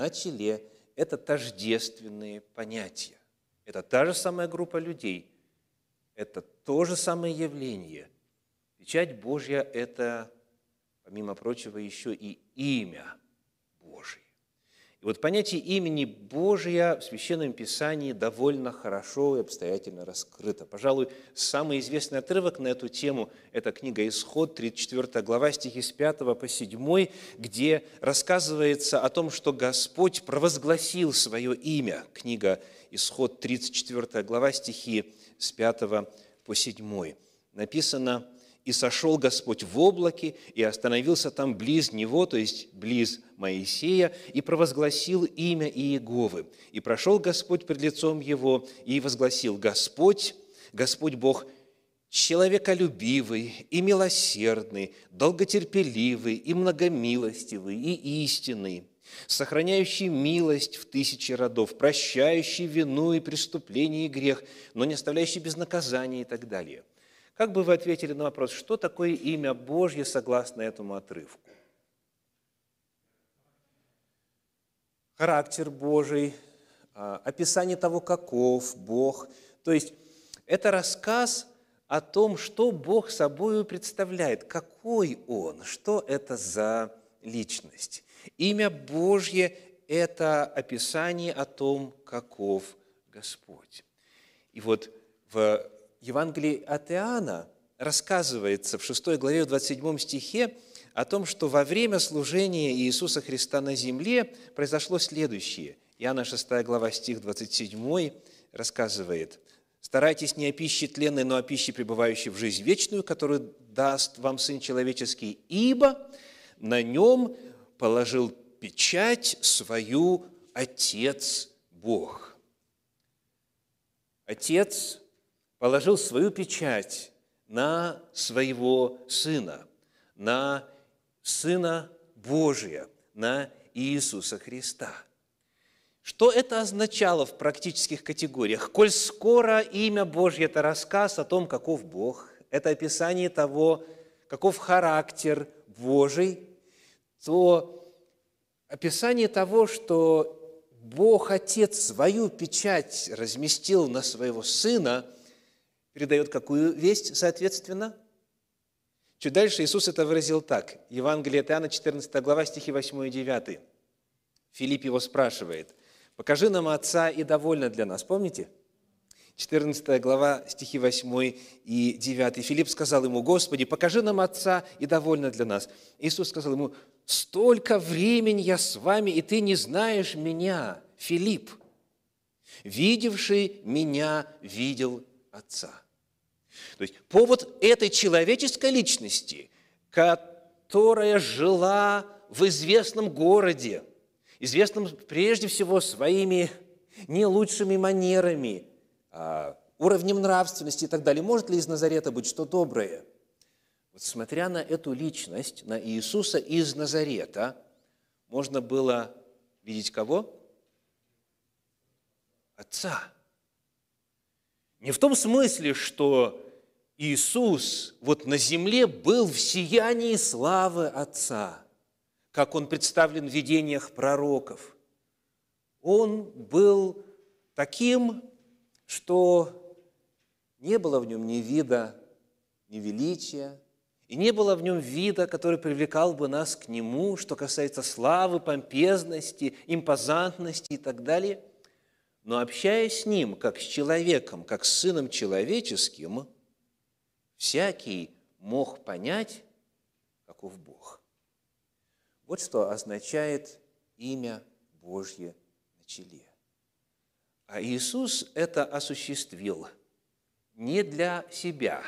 на челе – это тождественные понятия. Это та же самая группа людей, это то же самое явление. Печать Божья – это, помимо прочего, еще и имя. И вот понятие имени Божия в Священном Писании довольно хорошо и обстоятельно раскрыто. Пожалуй, самый известный отрывок на эту тему – это книга «Исход», 34 глава, стихи с 5 по 7, где рассказывается о том, что Господь провозгласил свое имя. Книга «Исход», 34 глава, стихи с 5 по 7. Написано – и сошел Господь в облаке, и остановился там близ него, то есть близ Моисея, и провозгласил имя Иеговы. И прошел Господь пред лицом его, и возгласил, Господь, Господь Бог, человеколюбивый и милосердный, долготерпеливый и многомилостивый и истинный, сохраняющий милость в тысячи родов, прощающий вину и преступление и грех, но не оставляющий без наказания и так далее – как бы вы ответили на вопрос, что такое имя Божье согласно этому отрывку? Характер Божий, а, описание того, каков Бог. То есть это рассказ о том, что Бог собой представляет, какой Он, что это за личность. Имя Божье – это описание о том, каков Господь. И вот в Евангелии от Иоанна рассказывается в 6 главе, в 27 стихе о том, что во время служения Иисуса Христа на земле произошло следующее. Иоанна 6 глава, стих 27 рассказывает, «Старайтесь не о пище тленной, но о пище, пребывающей в жизнь вечную, которую даст вам Сын Человеческий, ибо на нем положил печать свою Отец Бог». Отец положил свою печать на своего Сына, на Сына Божия, на Иисуса Христа. Что это означало в практических категориях? Коль скоро имя Божье – это рассказ о том, каков Бог, это описание того, каков характер Божий, то описание того, что Бог Отец свою печать разместил на своего Сына – передает какую весть, соответственно? Чуть дальше Иисус это выразил так. Евангелие от Иоанна, 14 глава, стихи 8 и 9. Филипп его спрашивает, «Покажи нам Отца, и довольно для нас». Помните? 14 глава, стихи 8 и 9. Филипп сказал ему, «Господи, покажи нам Отца, и довольно для нас». Иисус сказал ему, «Столько времени я с вами, и ты не знаешь меня, Филипп. Видевший меня видел Отца. То есть повод этой человеческой личности, которая жила в известном городе, известном прежде всего своими не лучшими манерами, а уровнем нравственности и так далее. Может ли из Назарета быть что доброе? Вот смотря на эту личность, на Иисуса из Назарета, можно было видеть кого? Отца. Не в том смысле, что Иисус вот на земле был в сиянии славы Отца, как Он представлен в видениях пророков. Он был таким, что не было в нем ни вида, ни величия, и не было в нем вида, который привлекал бы нас к Нему, что касается славы, помпезности, импозантности и так далее – но общаясь с ним, как с человеком, как с сыном человеческим, всякий мог понять, каков Бог. Вот что означает имя Божье на челе. А Иисус это осуществил не для себя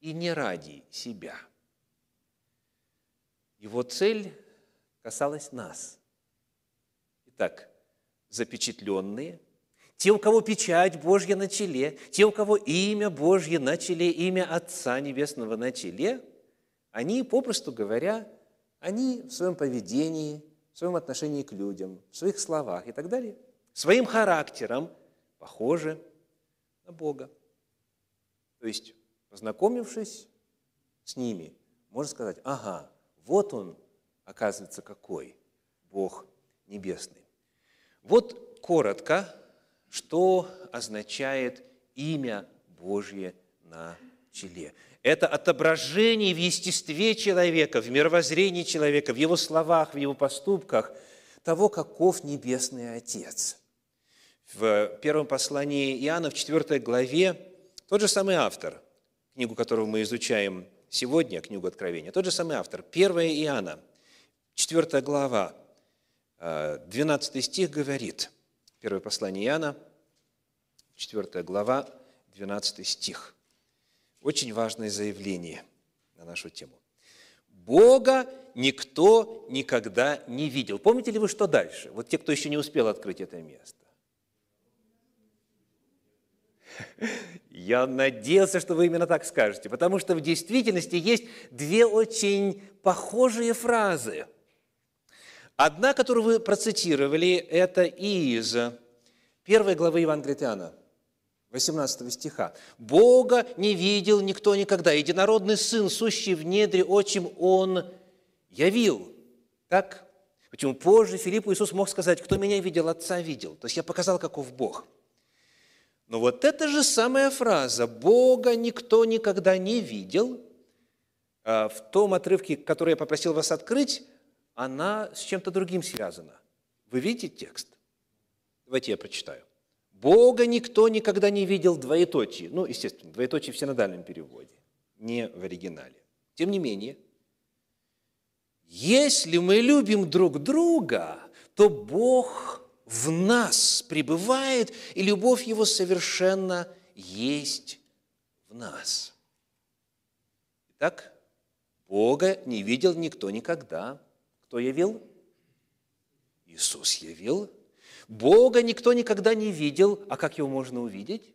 и не ради себя. Его цель касалась нас. Итак, запечатленные, те, у кого печать Божья на челе, те, у кого имя Божье на челе, имя Отца Небесного на челе, они, попросту говоря, они в своем поведении, в своем отношении к людям, в своих словах и так далее, своим характером похожи на Бога. То есть, познакомившись с ними, можно сказать, ага, вот он, оказывается, какой Бог Небесный. Вот коротко, что означает имя Божье на челе. Это отображение в естестве человека, в мировоззрении человека, в его словах, в его поступках того, каков Небесный Отец. В первом послании Иоанна, в 4 главе, тот же самый автор, книгу которого мы изучаем сегодня, книгу Откровения, тот же самый автор, 1 Иоанна, 4 глава, 12 э, стих говорит, первое послание Иоанна, 4 глава, 12 стих. Очень важное заявление на нашу тему. Бога никто никогда не видел. Помните ли вы, что дальше? Вот те, кто еще не успел открыть это место. Я надеялся, что вы именно так скажете, потому что в действительности есть две очень похожие фразы. Одна, которую вы процитировали, это из первой главы Евангелия Иоанна, 18 стиха. «Бога не видел никто никогда, единородный Сын, сущий в недре отчим, Он явил». Так? Почему позже Филиппу Иисус мог сказать, кто меня видел, Отца видел. То есть я показал, каков Бог. Но вот эта же самая фраза «Бога никто никогда не видел» а, в том отрывке, который я попросил вас открыть, она с чем-то другим связана. Вы видите текст? Давайте я прочитаю. Бога никто никогда не видел двоеточие. Ну, естественно, двоеточие в синодальном переводе, не в оригинале. Тем не менее, если мы любим друг друга, то Бог в нас пребывает, и любовь Его совершенно есть в нас. Итак, Бога не видел никто никогда. Кто явил? Иисус явил Бога никто никогда не видел, а как его можно увидеть?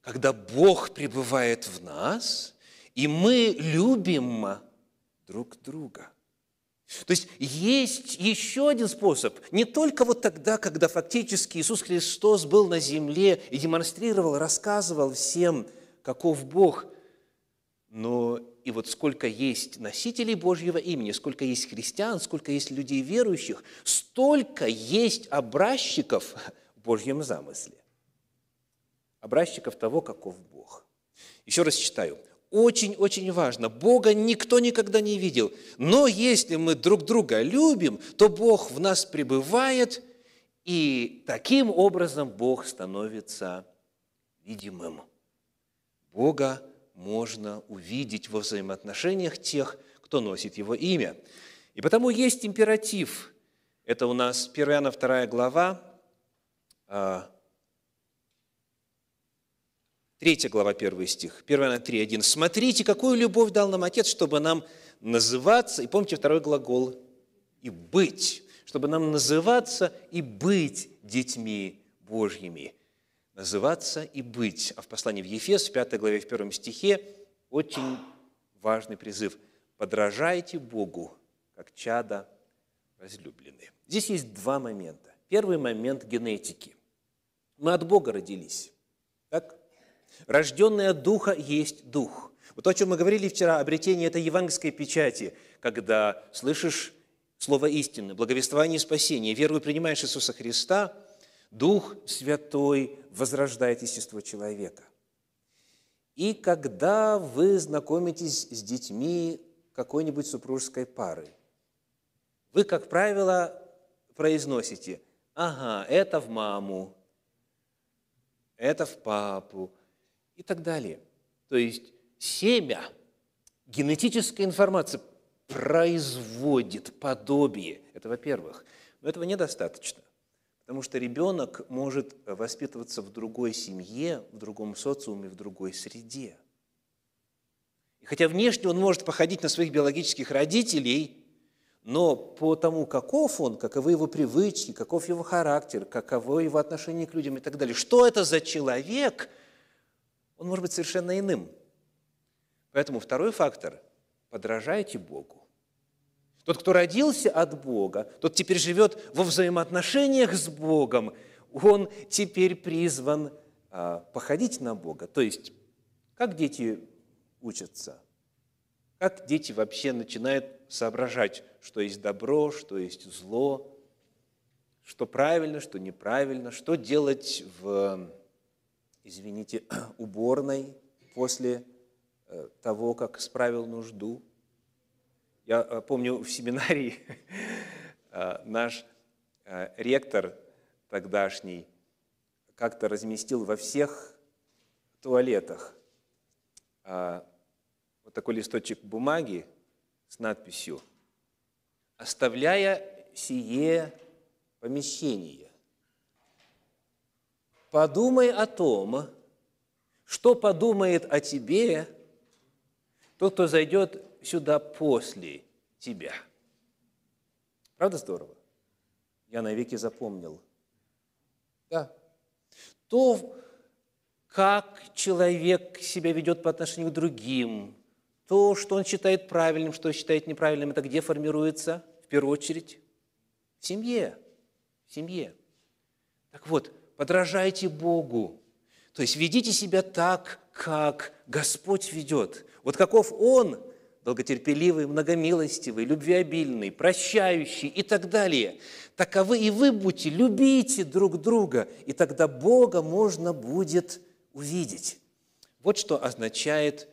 Когда Бог пребывает в нас, и мы любим друг друга. То есть есть еще один способ, не только вот тогда, когда фактически Иисус Христос был на земле и демонстрировал, рассказывал всем, каков Бог, но и вот сколько есть носителей Божьего имени, сколько есть христиан, сколько есть людей верующих, столько есть образчиков в Божьем замысле. Образчиков того, каков Бог. Еще раз читаю. Очень-очень важно. Бога никто никогда не видел. Но если мы друг друга любим, то Бог в нас пребывает, и таким образом Бог становится видимым. Бога можно увидеть во взаимоотношениях тех, кто носит его имя. И потому есть императив. Это у нас 1 Иоанна 2 глава, 3 а, глава, 1 стих, 1 Иоанна 3, 1. «Смотрите, какую любовь дал нам Отец, чтобы нам называться...» И помните второй глагол «и быть», чтобы нам называться и быть детьми Божьими называться и быть. А в послании в Ефес, в 5 главе, в 1 стихе, очень важный призыв. «Подражайте Богу, как чада возлюбленные». Здесь есть два момента. Первый момент генетики. Мы от Бога родились. Так? Рожденный от Духа есть Дух. Вот то, о чем мы говорили вчера, обретение этой евангельской печати, когда слышишь слово истины, благовествование и спасение, верую принимаешь Иисуса Христа – Дух Святой возрождает естество человека. И когда вы знакомитесь с детьми какой-нибудь супружеской пары, вы, как правило, произносите, ага, это в маму, это в папу и так далее. То есть семя, генетическая информация производит подобие. Это во-первых. Но этого недостаточно. Потому что ребенок может воспитываться в другой семье, в другом социуме, в другой среде. И хотя внешне он может походить на своих биологических родителей, но по тому, каков он, каковы его привычки, каков его характер, каково его отношение к людям и так далее, что это за человек, он может быть совершенно иным. Поэтому второй фактор – подражайте Богу. Тот, кто родился от Бога, тот теперь живет во взаимоотношениях с Богом, он теперь призван а, походить на Бога. То есть, как дети учатся? Как дети вообще начинают соображать, что есть добро, что есть зло, что правильно, что неправильно, что делать в, извините, уборной после э, того, как справил нужду. Я э, помню в семинарии э, наш ректор тогдашний как-то разместил во всех туалетах вот такой листочек бумаги с надписью «Оставляя сие помещение, подумай о том, что подумает о тебе тот, кто зайдет сюда после тебя». Правда здорово? Я навеки запомнил. Да. То, как человек себя ведет по отношению к другим, то, что он считает правильным, что считает неправильным, это где формируется? В первую очередь в семье. В семье. Так вот, подражайте Богу. То есть ведите себя так, как Господь ведет. Вот каков Он, долготерпеливый, многомилостивый, любвеобильный, прощающий и так далее. Таковы и вы будьте, любите друг друга, и тогда Бога можно будет увидеть. Вот что означает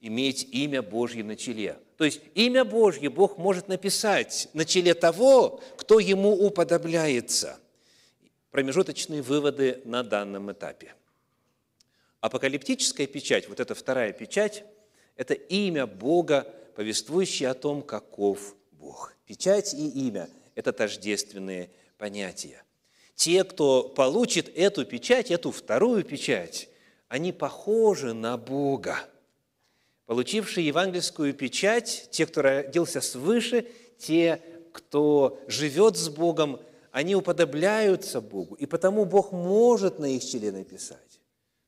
иметь имя Божье на челе. То есть имя Божье Бог может написать на челе того, кто ему уподобляется. Промежуточные выводы на данном этапе. Апокалиптическая печать, вот эта вторая печать, это имя Бога, повествующее о том, каков Бог. Печать и имя – это тождественные понятия. Те, кто получит эту печать, эту вторую печать, они похожи на Бога – Получившие евангельскую печать, те, кто родился свыше, те, кто живет с Богом, они уподобляются Богу, и потому Бог может на их челе написать.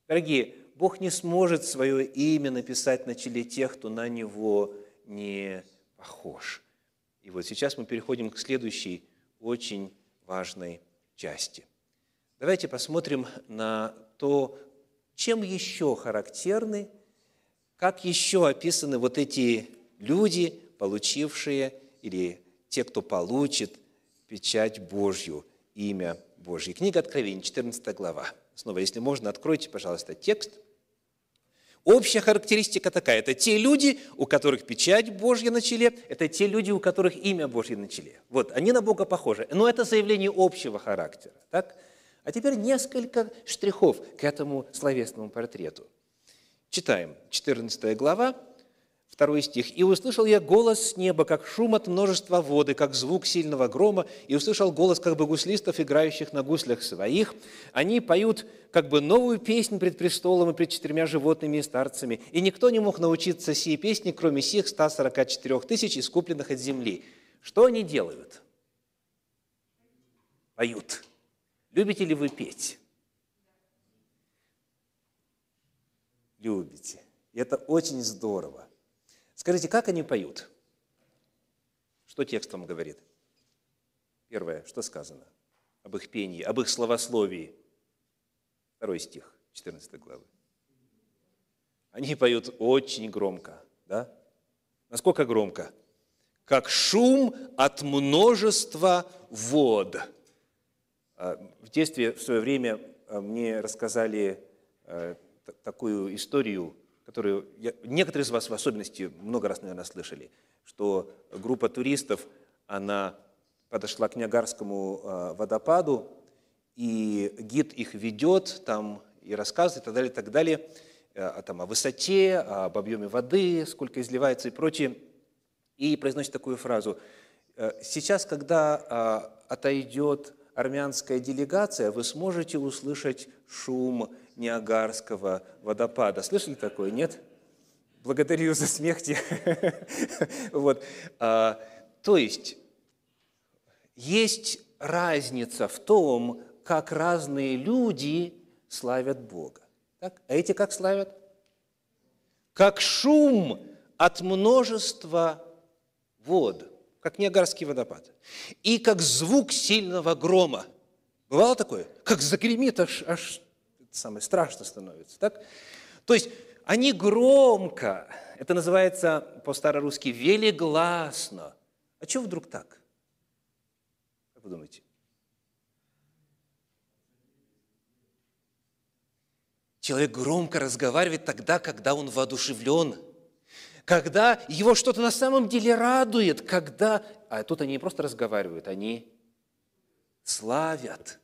Дорогие, Бог не сможет свое имя написать на челе тех, кто на Него не похож. И вот сейчас мы переходим к следующей очень важной части. Давайте посмотрим на то, чем еще характерны – как еще описаны вот эти люди, получившие, или те, кто получит печать Божью, имя Божье? Книга Откровений, 14 глава. Снова, если можно, откройте, пожалуйста, текст. Общая характеристика такая. Это те люди, у которых печать Божья на челе, это те люди, у которых имя Божье на челе. Вот, они на Бога похожи. Но это заявление общего характера. Так? А теперь несколько штрихов к этому словесному портрету. Читаем, 14 глава, 2 стих. «И услышал я голос с неба, как шум от множества воды, как звук сильного грома, и услышал голос как бы гуслистов, играющих на гуслях своих. Они поют как бы новую песнь пред престолом и пред четырьмя животными и старцами. И никто не мог научиться сей песни, кроме сих 144 тысяч, искупленных от земли». Что они делают? Поют. Любите ли вы петь? любите. И это очень здорово. Скажите, как они поют? Что текст вам говорит? Первое, что сказано? Об их пении, об их словословии. Второй стих 14 главы. Они поют очень громко, да? Насколько громко? Как шум от множества вод. А, в детстве в свое время а, мне рассказали а, такую историю, которую я, некоторые из вас в особенности много раз, наверное, слышали, что группа туристов, она подошла к Ниагарскому а, водопаду, и гид их ведет там и рассказывает и так далее, и так далее, а, там, о высоте, об объеме воды, сколько изливается и прочее, и произносит такую фразу. «Э, Сейчас, когда а, отойдет армянская делегация, вы сможете услышать шум Ниагарского водопада. Слышали такое, нет? Благодарю за смех. вот. а, то есть, есть разница в том, как разные люди славят Бога. Так? А эти как славят? Как шум от множества вод, как Ниагарский водопад, и как звук сильного грома. Бывало такое? Как загремит, аж, аж самое страшно становится. Так? То есть они громко Это называется по-старорусски «велигласно». А чего вдруг так? Как вы думаете? Человек громко разговаривает тогда, когда он воодушевлен, когда его что-то на самом деле радует, когда... А тут они не просто разговаривают, они славят –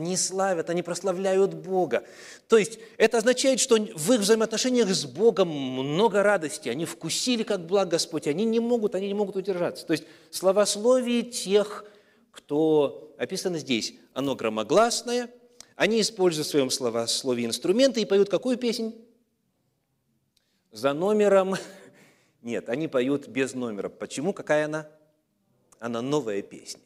они славят, они прославляют Бога. То есть это означает, что в их взаимоотношениях с Богом много радости. Они вкусили, как благ Господь. Они не могут, они не могут удержаться. То есть словословие тех, кто описано здесь, оно громогласное. Они используют в своем словословии инструменты и поют какую песнь? За номером... Нет, они поют без номера. Почему? Какая она? Она новая песня.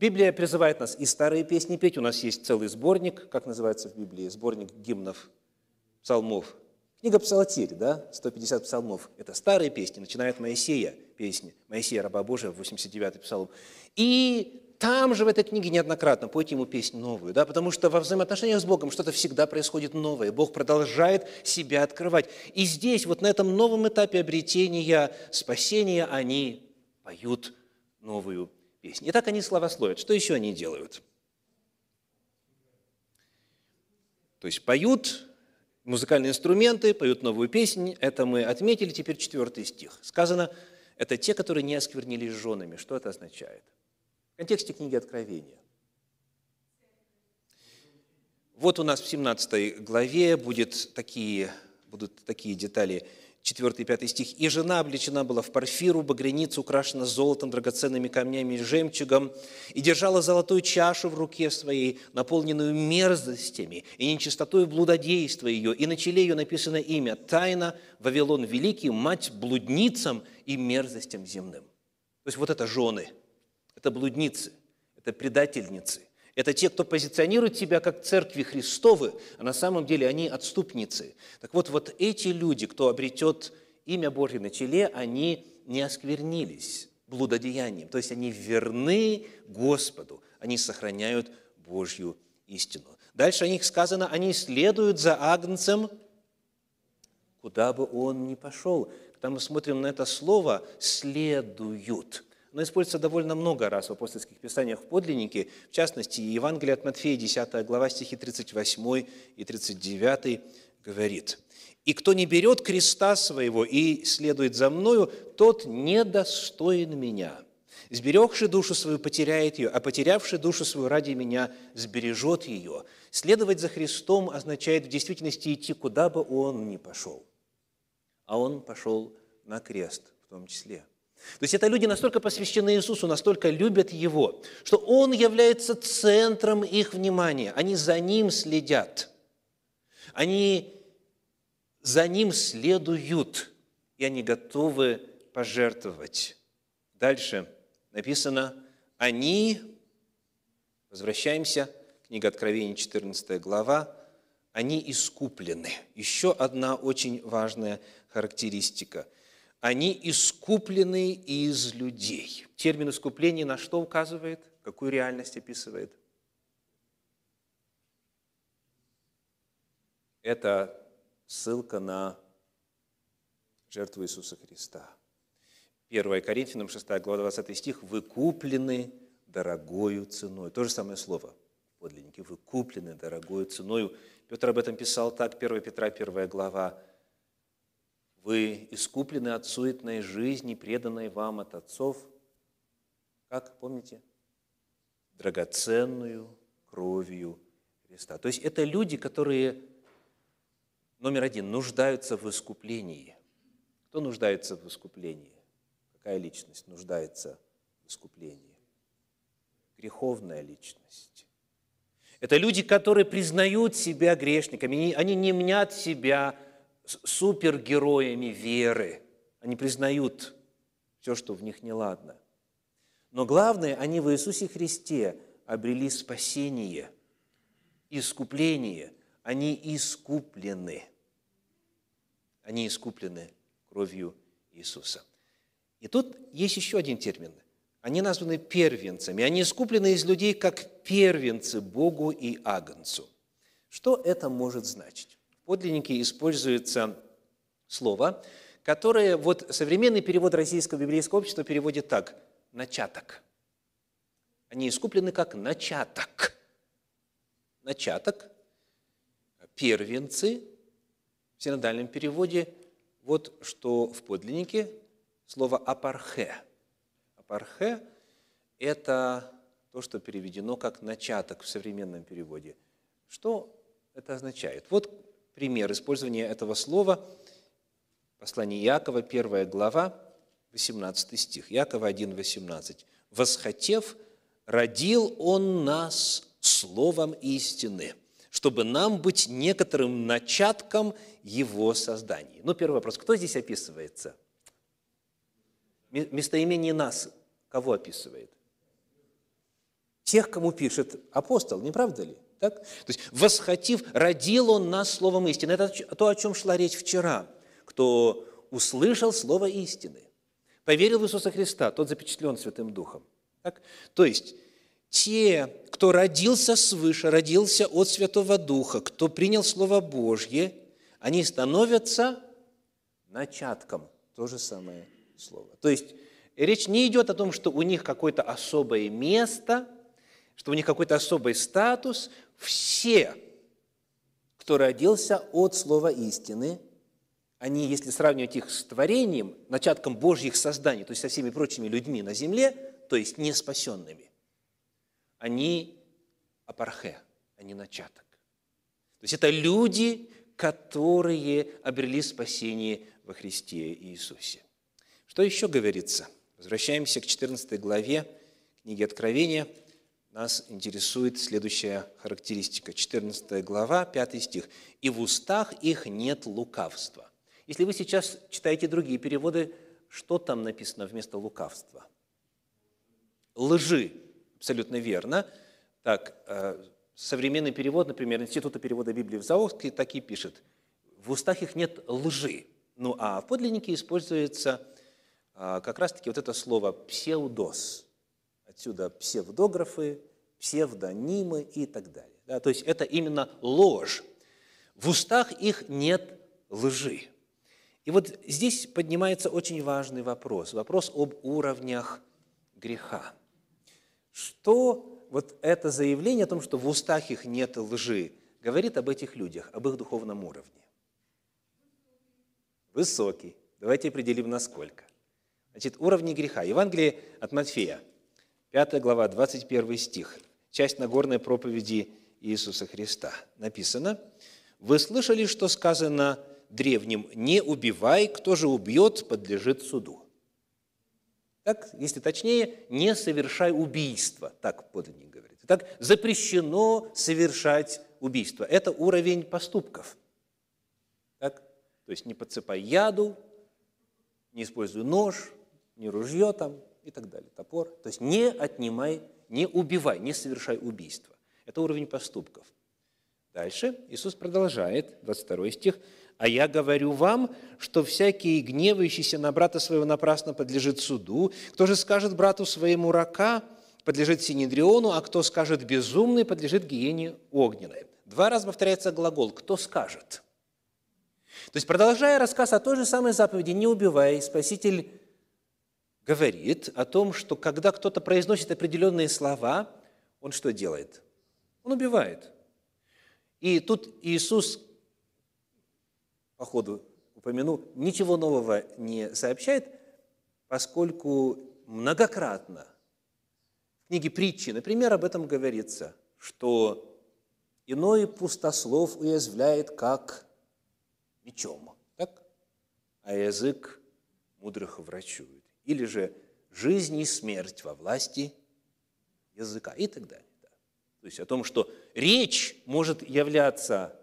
Библия призывает нас и старые песни петь. У нас есть целый сборник, как называется в Библии, сборник гимнов, псалмов. Книга Псалотирь, да, 150 псалмов. Это старые песни, начинает Моисея песни. Моисея, раба Божия, 89-й псалом. И там же в этой книге неоднократно пойте ему песнь новую, да, потому что во взаимоотношениях с Богом что-то всегда происходит новое. Бог продолжает себя открывать. И здесь, вот на этом новом этапе обретения спасения, они поют новую песни. И так они славословят. Что еще они делают? То есть поют музыкальные инструменты, поют новую песнь. Это мы отметили. Теперь четвертый стих. Сказано, это те, которые не осквернились женами. Что это означает? В контексте книги Откровения. Вот у нас в 17 главе будет такие, будут такие детали – 4 и 5 стих. «И жена облечена была в парфиру, багряницу, украшена золотом, драгоценными камнями и жемчугом, и держала золотую чашу в руке своей, наполненную мерзостями и нечистотой блудодейства ее, и на челе ее написано имя «Тайна Вавилон Великий, мать блудницам и мерзостям земным». То есть вот это жены, это блудницы, это предательницы, это те, кто позиционирует себя как церкви Христовы, а на самом деле они отступницы. Так вот, вот эти люди, кто обретет имя Божье на челе, они не осквернились блудодеянием. То есть они верны Господу, они сохраняют Божью истину. Дальше о них сказано, они следуют за Агнцем, куда бы он ни пошел. Когда мы смотрим на это слово «следуют», оно используется довольно много раз в апостольских писаниях в подлиннике, в частности, Евангелие от Матфея, 10 глава, стихи 38 и 39 говорит, «И кто не берет креста своего и следует за мною, тот недостоин меня. Сберегший душу свою потеряет ее, а потерявший душу свою ради меня сбережет ее». Следовать за Христом означает в действительности идти, куда бы он ни пошел. А он пошел на крест в том числе – то есть это люди настолько посвящены Иисусу, настолько любят Его, что Он является центром их внимания. Они за Ним следят. Они за Ним следуют, и они готовы пожертвовать. Дальше написано, они, возвращаемся, книга Откровения, 14 глава, они искуплены. Еще одна очень важная характеристика – они искуплены из людей. Термин искупления на что указывает? Какую реальность описывает? Это ссылка на жертву Иисуса Христа. 1 Коринфянам 6 глава 20 стих «Вы куплены дорогою ценой». То же самое слово подлинники. «Вы куплены дорогою ценою». Петр об этом писал так, 1 Петра 1 глава вы искуплены от суетной жизни, преданной вам от отцов, как, помните? Драгоценную кровью Христа. То есть это люди, которые, номер один, нуждаются в искуплении. Кто нуждается в искуплении? Какая личность нуждается в искуплении? Греховная личность. Это люди, которые признают себя грешниками, они не мнят себя супергероями веры. Они признают все, что в них неладно. Но главное, они в Иисусе Христе обрели спасение, искупление. Они искуплены. Они искуплены кровью Иисуса. И тут есть еще один термин. Они названы первенцами. Они искуплены из людей как первенцы Богу и Агнцу. Что это может значить? Подлиннике используется слово, которое вот современный перевод российского библейского общества переводит так – начаток. Они искуплены как начаток. Начаток, первенцы, в синодальном переводе, вот что в подлиннике слово «апархе». «Апархе» – это то, что переведено как «начаток» в современном переводе. Что это означает? Вот пример использования этого слова – Послание Иакова, 1 глава, 18 стих. Иакова 1, 18. «Восхотев, родил Он нас словом истины, чтобы нам быть некоторым начатком Его создания». Ну, первый вопрос. Кто здесь описывается? Местоимение «нас» кого описывает? Тех, кому пишет апостол, не правда ли? Так? То есть, восхотив, родил он нас словом истины. Это то, о чем шла речь вчера – кто услышал слово истины, поверил в Иисуса Христа, тот запечатлен Святым Духом. Так? То есть, те, кто родился свыше, родился от Святого Духа, кто принял Слово Божье, они становятся начатком, то же самое слово. То есть, речь не идет о том, что у них какое-то особое место, что у них какой-то особый статус. Все, кто родился от Слова истины – они, если сравнивать их с творением, начатком Божьих созданий, то есть со всеми прочими людьми на земле, то есть не спасенными, они апархе, они начаток. То есть это люди, которые обрели спасение во Христе Иисусе. Что еще говорится? Возвращаемся к 14 главе книги Откровения. Нас интересует следующая характеристика. 14 глава, 5 стих. «И в устах их нет лукавства». Если вы сейчас читаете другие переводы, что там написано вместо лукавства? Лжи. Абсолютно верно. Так, э, современный перевод, например, Института перевода Библии в Заовске так и пишет. В устах их нет лжи. Ну, а в подлиннике используется а, как раз-таки вот это слово «псевдос». Отсюда псевдографы, псевдонимы и так далее. Да, то есть это именно ложь. В устах их нет лжи. И вот здесь поднимается очень важный вопрос, вопрос об уровнях греха. Что вот это заявление о том, что в устах их нет лжи, говорит об этих людях, об их духовном уровне? Высокий. Давайте определим, насколько. Значит, уровни греха. Евангелие от Матфея, 5 глава, 21 стих, часть Нагорной проповеди Иисуса Христа. Написано, «Вы слышали, что сказано древним «не убивай, кто же убьет, подлежит суду». Так, если точнее, не совершай убийство, так подлинник говорит. Так, запрещено совершать убийство. Это уровень поступков. Так? То есть не подсыпай яду, не используй нож, не ружье там и так далее, топор. То есть не отнимай, не убивай, не совершай убийство. Это уровень поступков. Дальше Иисус продолжает, 22 стих. А я говорю вам, что всякий гневающийся на брата своего напрасно подлежит суду. Кто же скажет брату своему рака, подлежит синедриону, а кто скажет безумный, подлежит гиене огненной. Два раза повторяется глагол «кто скажет». То есть, продолжая рассказ о той же самой заповеди «не убивай», Спаситель говорит о том, что когда кто-то произносит определенные слова, он что делает? Он убивает. И тут Иисус по ходу упомяну, ничего нового не сообщает, поскольку многократно в книге притчи, например, об этом говорится, что иной пустослов уязвляет как мечом, так? а язык мудрых врачует. Или же жизнь и смерть во власти языка и так далее. Да. То есть о том, что речь может являться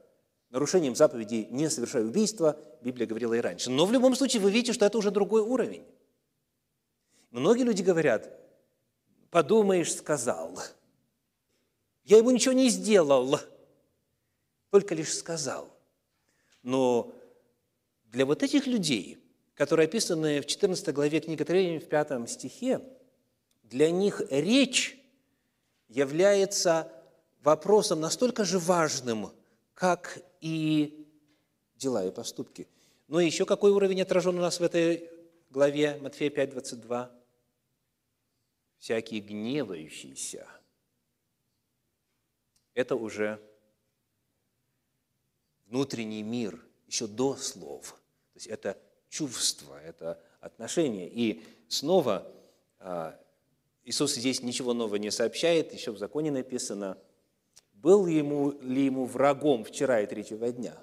нарушением заповеди «не совершай убийства» Библия говорила и раньше. Но в любом случае вы видите, что это уже другой уровень. Многие люди говорят, подумаешь, сказал. Я ему ничего не сделал, только лишь сказал. Но для вот этих людей, которые описаны в 14 главе книги Откровения в 5 стихе, для них речь является вопросом настолько же важным, как и дела и поступки. Ну и еще какой уровень отражен у нас в этой главе Матфея 5, 22? Всякие гневающиеся. Это уже внутренний мир, еще до слов. То есть это чувство, это отношение. И снова а, Иисус здесь ничего нового не сообщает, еще в законе написано, был ему, ли ему врагом вчера и третьего дня?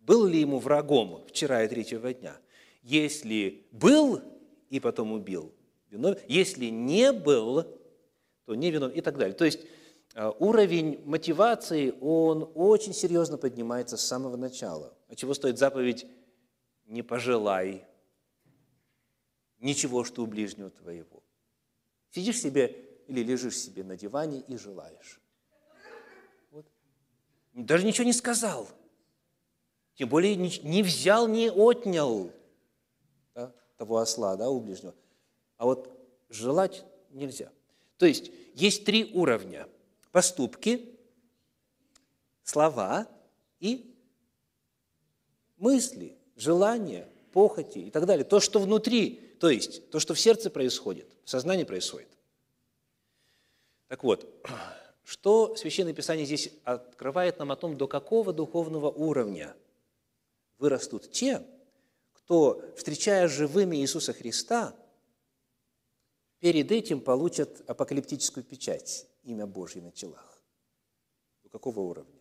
Был ли ему врагом вчера и третьего дня? Если был и потом убил, виновен. Если не был, то не виновен и так далее. То есть а, уровень мотивации, он очень серьезно поднимается с самого начала. А чего стоит заповедь «не пожелай ничего, что у ближнего твоего». Сидишь себе или лежишь себе на диване и желаешь. Вот. Даже ничего не сказал. Тем более не взял, не отнял да, того осла да, у ближнего. А вот желать нельзя. То есть есть три уровня – поступки, слова и мысли, желания, похоти и так далее. То, что внутри, то есть то, что в сердце происходит, в сознании происходит. Так вот, что Священное Писание здесь открывает нам о том, до какого духовного уровня вырастут те, кто, встречая живыми Иисуса Христа, перед этим получат апокалиптическую печать имя Божье на телах. До какого уровня?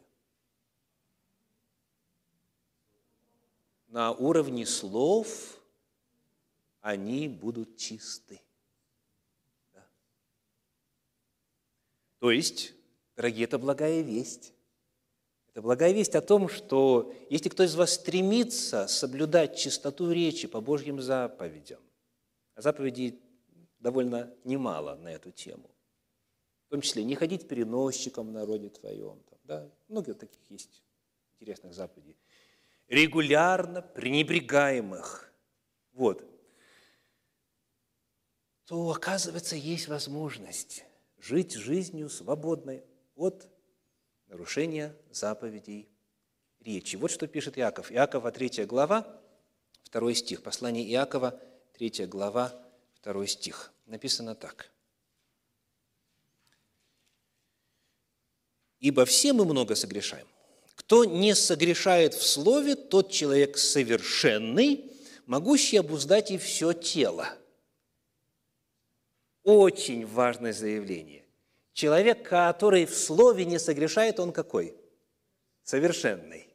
На уровне слов они будут чисты. Да? То есть, дорогие, это благая весть. Это благая весть о том, что если кто из вас стремится соблюдать чистоту речи по Божьим заповедям, а заповедей довольно немало на эту тему, в том числе не ходить переносчиком в народе твоем. Там, да? Много таких есть интересных заповедей. Регулярно пренебрегаемых. Вот. То, оказывается, есть возможность жить жизнью свободной от нарушения заповедей речи. Вот что пишет Иаков. Иакова, 3 глава, 2 стих. Послание Иакова, 3 глава, 2 стих. Написано так – ибо все мы много согрешаем. Кто не согрешает в слове, тот человек совершенный, могущий обуздать и все тело. Очень важное заявление. Человек, который в слове не согрешает, он какой? Совершенный.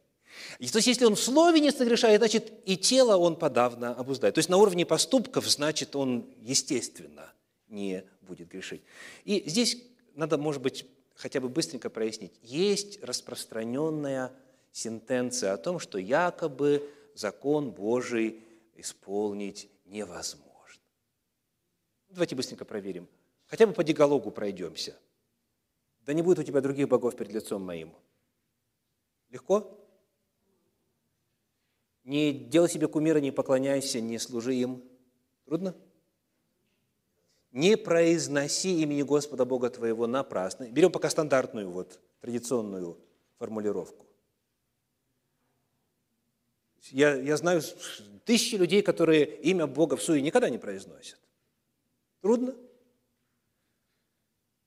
И, то есть, если он в слове не согрешает, значит, и тело он подавно обуздает. То есть, на уровне поступков, значит, он, естественно, не будет грешить. И здесь надо, может быть, хотя бы быстренько прояснить. Есть распространенная сентенция о том, что якобы закон Божий исполнить невозможно. Давайте быстренько проверим. Хотя бы по диалогу пройдемся. Да не будет у тебя других богов перед лицом моим. Легко? Не делай себе кумира, не поклоняйся, не служи им. Трудно? Не произноси имени Господа Бога твоего напрасно. Берем пока стандартную, вот, традиционную формулировку. Я, я знаю тысячи людей, которые имя Бога в суе никогда не произносят. Трудно?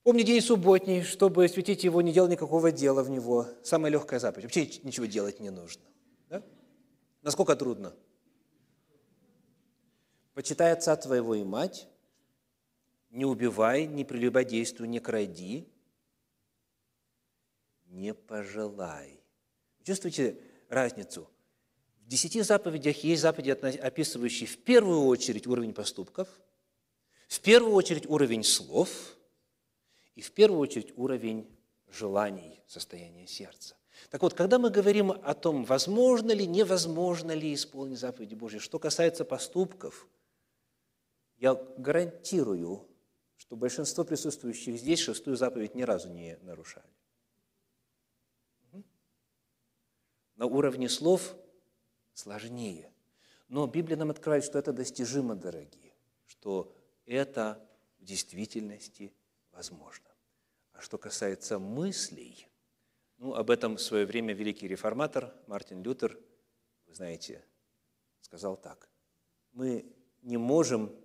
Помни день субботний, чтобы светить его, не делал никакого дела в него. Самая легкая заповедь. Вообще ничего делать не нужно. Да? Насколько трудно? Почитай отца твоего и мать, не убивай, не прелюбодействуй, не кради, не пожелай. Чувствуете разницу? В десяти заповедях есть заповеди, описывающие в первую очередь уровень поступков, в первую очередь уровень слов и в первую очередь уровень желаний, состояния сердца. Так вот, когда мы говорим о том, возможно ли, невозможно ли исполнить заповеди Божьи, что касается поступков, я гарантирую, что большинство присутствующих здесь шестую заповедь ни разу не нарушали. На уровне слов сложнее. Но Библия нам открывает, что это достижимо, дорогие, что это в действительности возможно. А что касается мыслей, ну, об этом в свое время великий реформатор Мартин Лютер вы знаете, сказал так. Мы не можем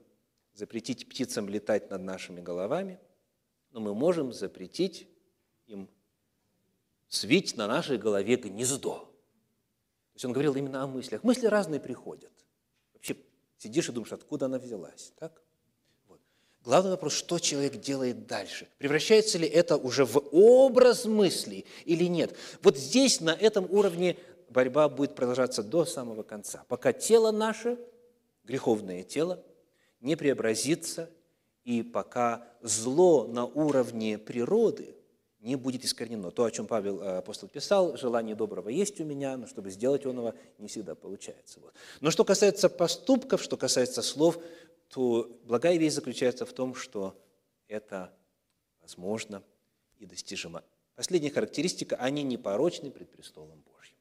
запретить птицам летать над нашими головами, но мы можем запретить им свить на нашей голове гнездо. То есть он говорил именно о мыслях. Мысли разные приходят. Вообще сидишь и думаешь, откуда она взялась. Так? Вот. Главный вопрос, что человек делает дальше? Превращается ли это уже в образ мыслей или нет? Вот здесь, на этом уровне, борьба будет продолжаться до самого конца, пока тело наше, греховное тело, не преобразится, и пока зло на уровне природы не будет искоренено. То, о чем Павел э, апостол писал, желание доброго есть у меня, но чтобы сделать оного не всегда получается. Вот. Но что касается поступков, что касается слов, то благая весть заключается в том, что это возможно и достижимо. Последняя характеристика – они непорочны пред престолом Божьим.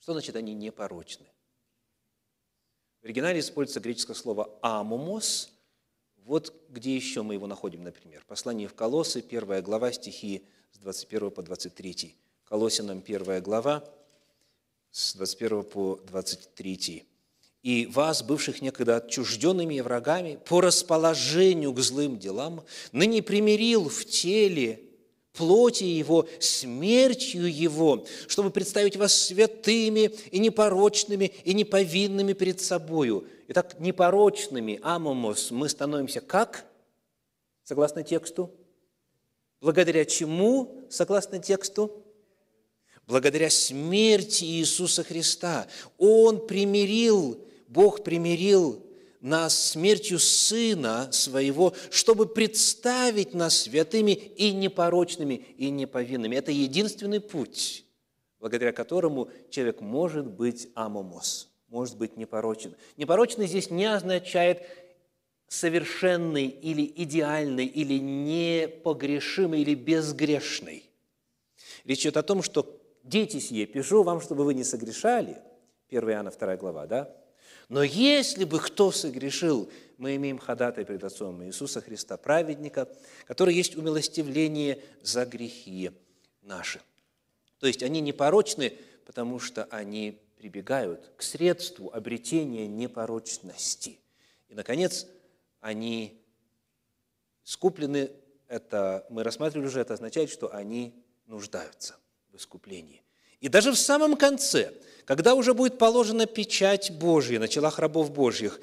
Что значит они непорочны? Оригинале используется греческое слово «амомос». Вот где еще мы его находим, например. Послание в Колоссы, первая глава, стихи с 21 по 23. Колосинам первая глава, с 21 по 23. «И вас, бывших некогда отчужденными и врагами, по расположению к злым делам, ныне примирил в теле плоти Его, смертью Его, чтобы представить вас святыми и непорочными и неповинными перед собою. Итак, непорочными, амомос, мы становимся как? Согласно тексту? Благодаря чему, согласно тексту? Благодаря смерти Иисуса Христа. Он примирил, Бог примирил нас смертью Сына Своего, чтобы представить нас святыми и непорочными, и неповинными. Это единственный путь, благодаря которому человек может быть амомос, может быть непорочен. Непорочный здесь не означает совершенный или идеальный, или непогрешимый, или безгрешный. Речь идет о том, что «дети сие пишу вам, чтобы вы не согрешали», 1 Иоанна 2 глава, да? Но если бы кто согрешил, мы имеем ходатай пред Отцом Иисуса Христа, праведника, который есть умилостивление за грехи наши. То есть они непорочны, потому что они прибегают к средству обретения непорочности. И, наконец, они искуплены, это мы рассматривали уже, это означает, что они нуждаются в искуплении. И даже в самом конце, когда уже будет положена печать Божья на телах рабов Божьих,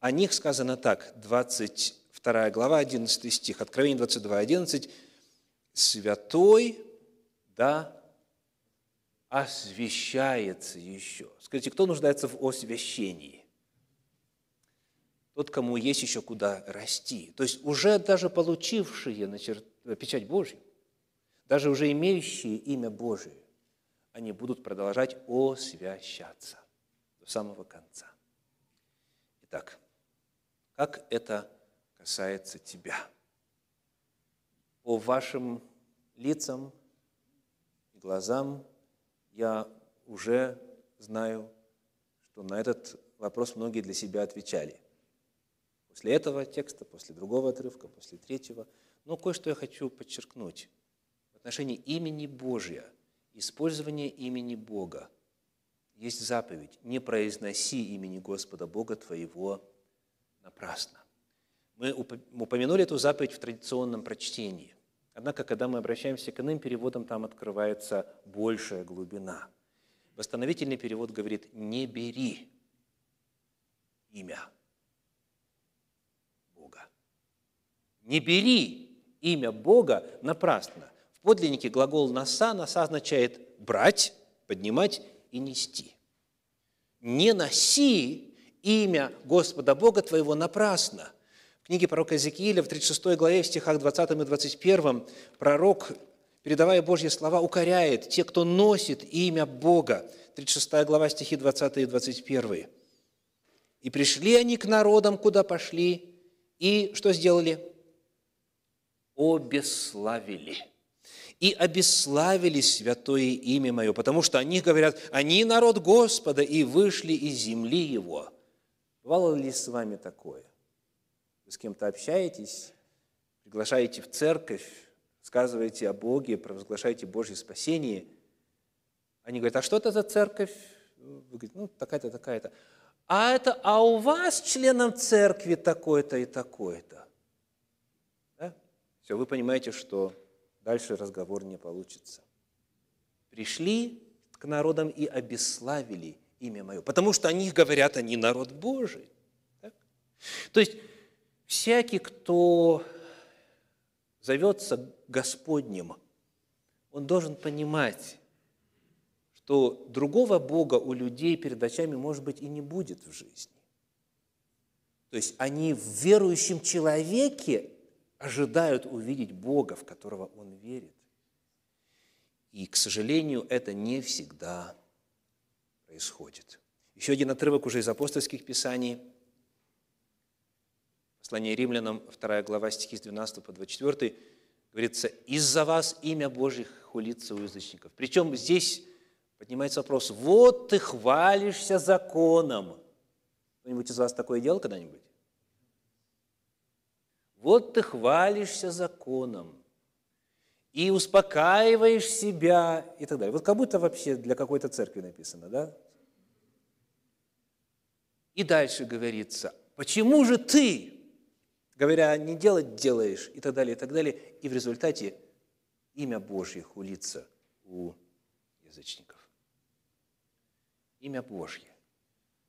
о них сказано так, 22 глава, 11 стих, Откровение 22, 11, «Святой да освящается еще». Скажите, кто нуждается в освящении? Тот, кому есть еще куда расти. То есть уже даже получившие печать Божью, даже уже имеющие имя Божие, они будут продолжать освящаться до самого конца. Итак, как это касается тебя? По вашим лицам и глазам я уже знаю, что на этот вопрос многие для себя отвечали. После этого текста, после другого отрывка, после третьего. Но кое-что я хочу подчеркнуть. В отношении имени Божия использование имени Бога. Есть заповедь «Не произноси имени Господа Бога твоего напрасно». Мы упомянули эту заповедь в традиционном прочтении. Однако, когда мы обращаемся к иным переводам, там открывается большая глубина. Восстановительный перевод говорит «не бери имя Бога». Не бери имя Бога напрасно подлиннике глагол «носа» «носа» означает брать, поднимать и нести. Не носи имя Господа Бога твоего напрасно. В книге пророка Иезекииля в 36 главе, в стихах 20 и 21, пророк, передавая Божьи слова, укоряет те, кто носит имя Бога. 36 глава, стихи 20 и 21. «И пришли они к народам, куда пошли, и что сделали? Обесславили» и обесславили святое имя Мое, потому что они говорят, они народ Господа и вышли из земли Его. Бывало ли с вами такое? Вы с кем-то общаетесь, приглашаете в церковь, сказываете о Боге, провозглашаете Божье спасение. Они говорят, а что это за церковь? Вы говорите, ну, такая-то, такая-то. А это, а у вас членом церкви такой-то и такой-то. Да? Все, вы понимаете, что дальше разговор не получится. Пришли к народам и обесславили имя мое, потому что о них говорят, они народ Божий. Так? То есть, всякий, кто зовется Господним, он должен понимать, что другого Бога у людей перед очами, может быть, и не будет в жизни. То есть они в верующем человеке ожидают увидеть Бога, в которого он верит. И, к сожалению, это не всегда происходит. Еще один отрывок уже из апостольских писаний. Послание римлянам, 2 глава, стихи с 12 по 24, говорится, «Из-за вас имя Божьих хулится у язычников». Причем здесь поднимается вопрос, вот ты хвалишься законом. Кто-нибудь из вас такое делал когда-нибудь? Вот ты хвалишься законом и успокаиваешь себя и так далее. Вот как будто вообще для какой-то церкви написано, да? И дальше говорится, почему же ты, говоря, не делать делаешь и так далее, и так далее, и в результате имя Божье хулится у язычников имя Божье.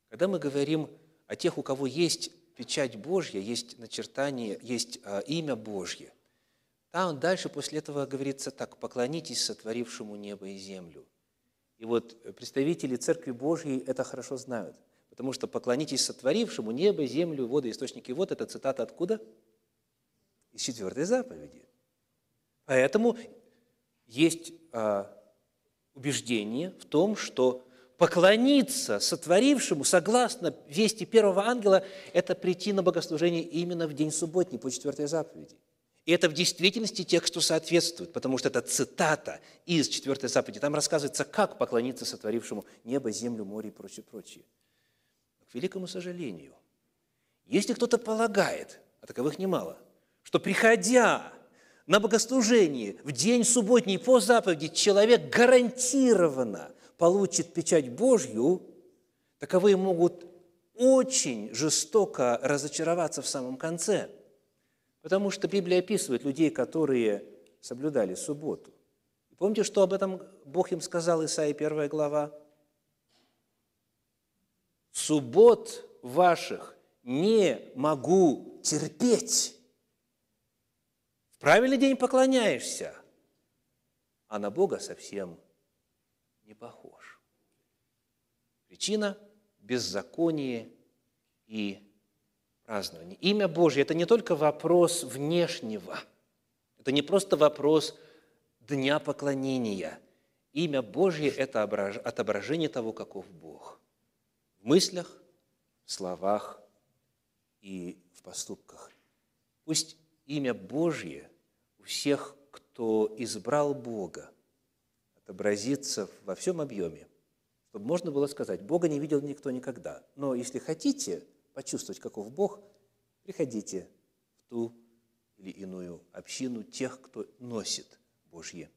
Когда мы говорим о тех, у кого есть печать Божья, есть начертание, есть а, имя Божье, там дальше после этого говорится так, поклонитесь сотворившему небо и землю. И вот представители Церкви Божьей это хорошо знают, потому что поклонитесь сотворившему небо, землю, воды, источники вод – это цитата откуда? Из четвертой заповеди. Поэтому есть а, убеждение в том, что поклониться сотворившему, согласно вести первого ангела, это прийти на богослужение именно в день субботний по четвертой заповеди. И это в действительности тексту соответствует, потому что это цитата из четвертой заповеди. Там рассказывается, как поклониться сотворившему небо, землю, море и прочее, прочее. К великому сожалению, если кто-то полагает, а таковых немало, что приходя на богослужение в день субботний по заповеди человек гарантированно получит печать Божью, таковые могут очень жестоко разочароваться в самом конце. Потому что Библия описывает людей, которые соблюдали субботу. Помните, что об этом Бог им сказал, Исаия 1 глава? «Суббот ваших не могу терпеть». В правильный день поклоняешься, а на Бога совсем не похож. Причина – беззаконие и празднование. Имя Божье – это не только вопрос внешнего, это не просто вопрос дня поклонения. Имя Божье – это отображение того, каков Бог. В мыслях, в словах и в поступках. Пусть имя Божье у всех, кто избрал Бога, отобразиться во всем объеме, чтобы можно было сказать, Бога не видел никто никогда. Но если хотите почувствовать, каков Бог, приходите в ту или иную общину тех, кто носит Божье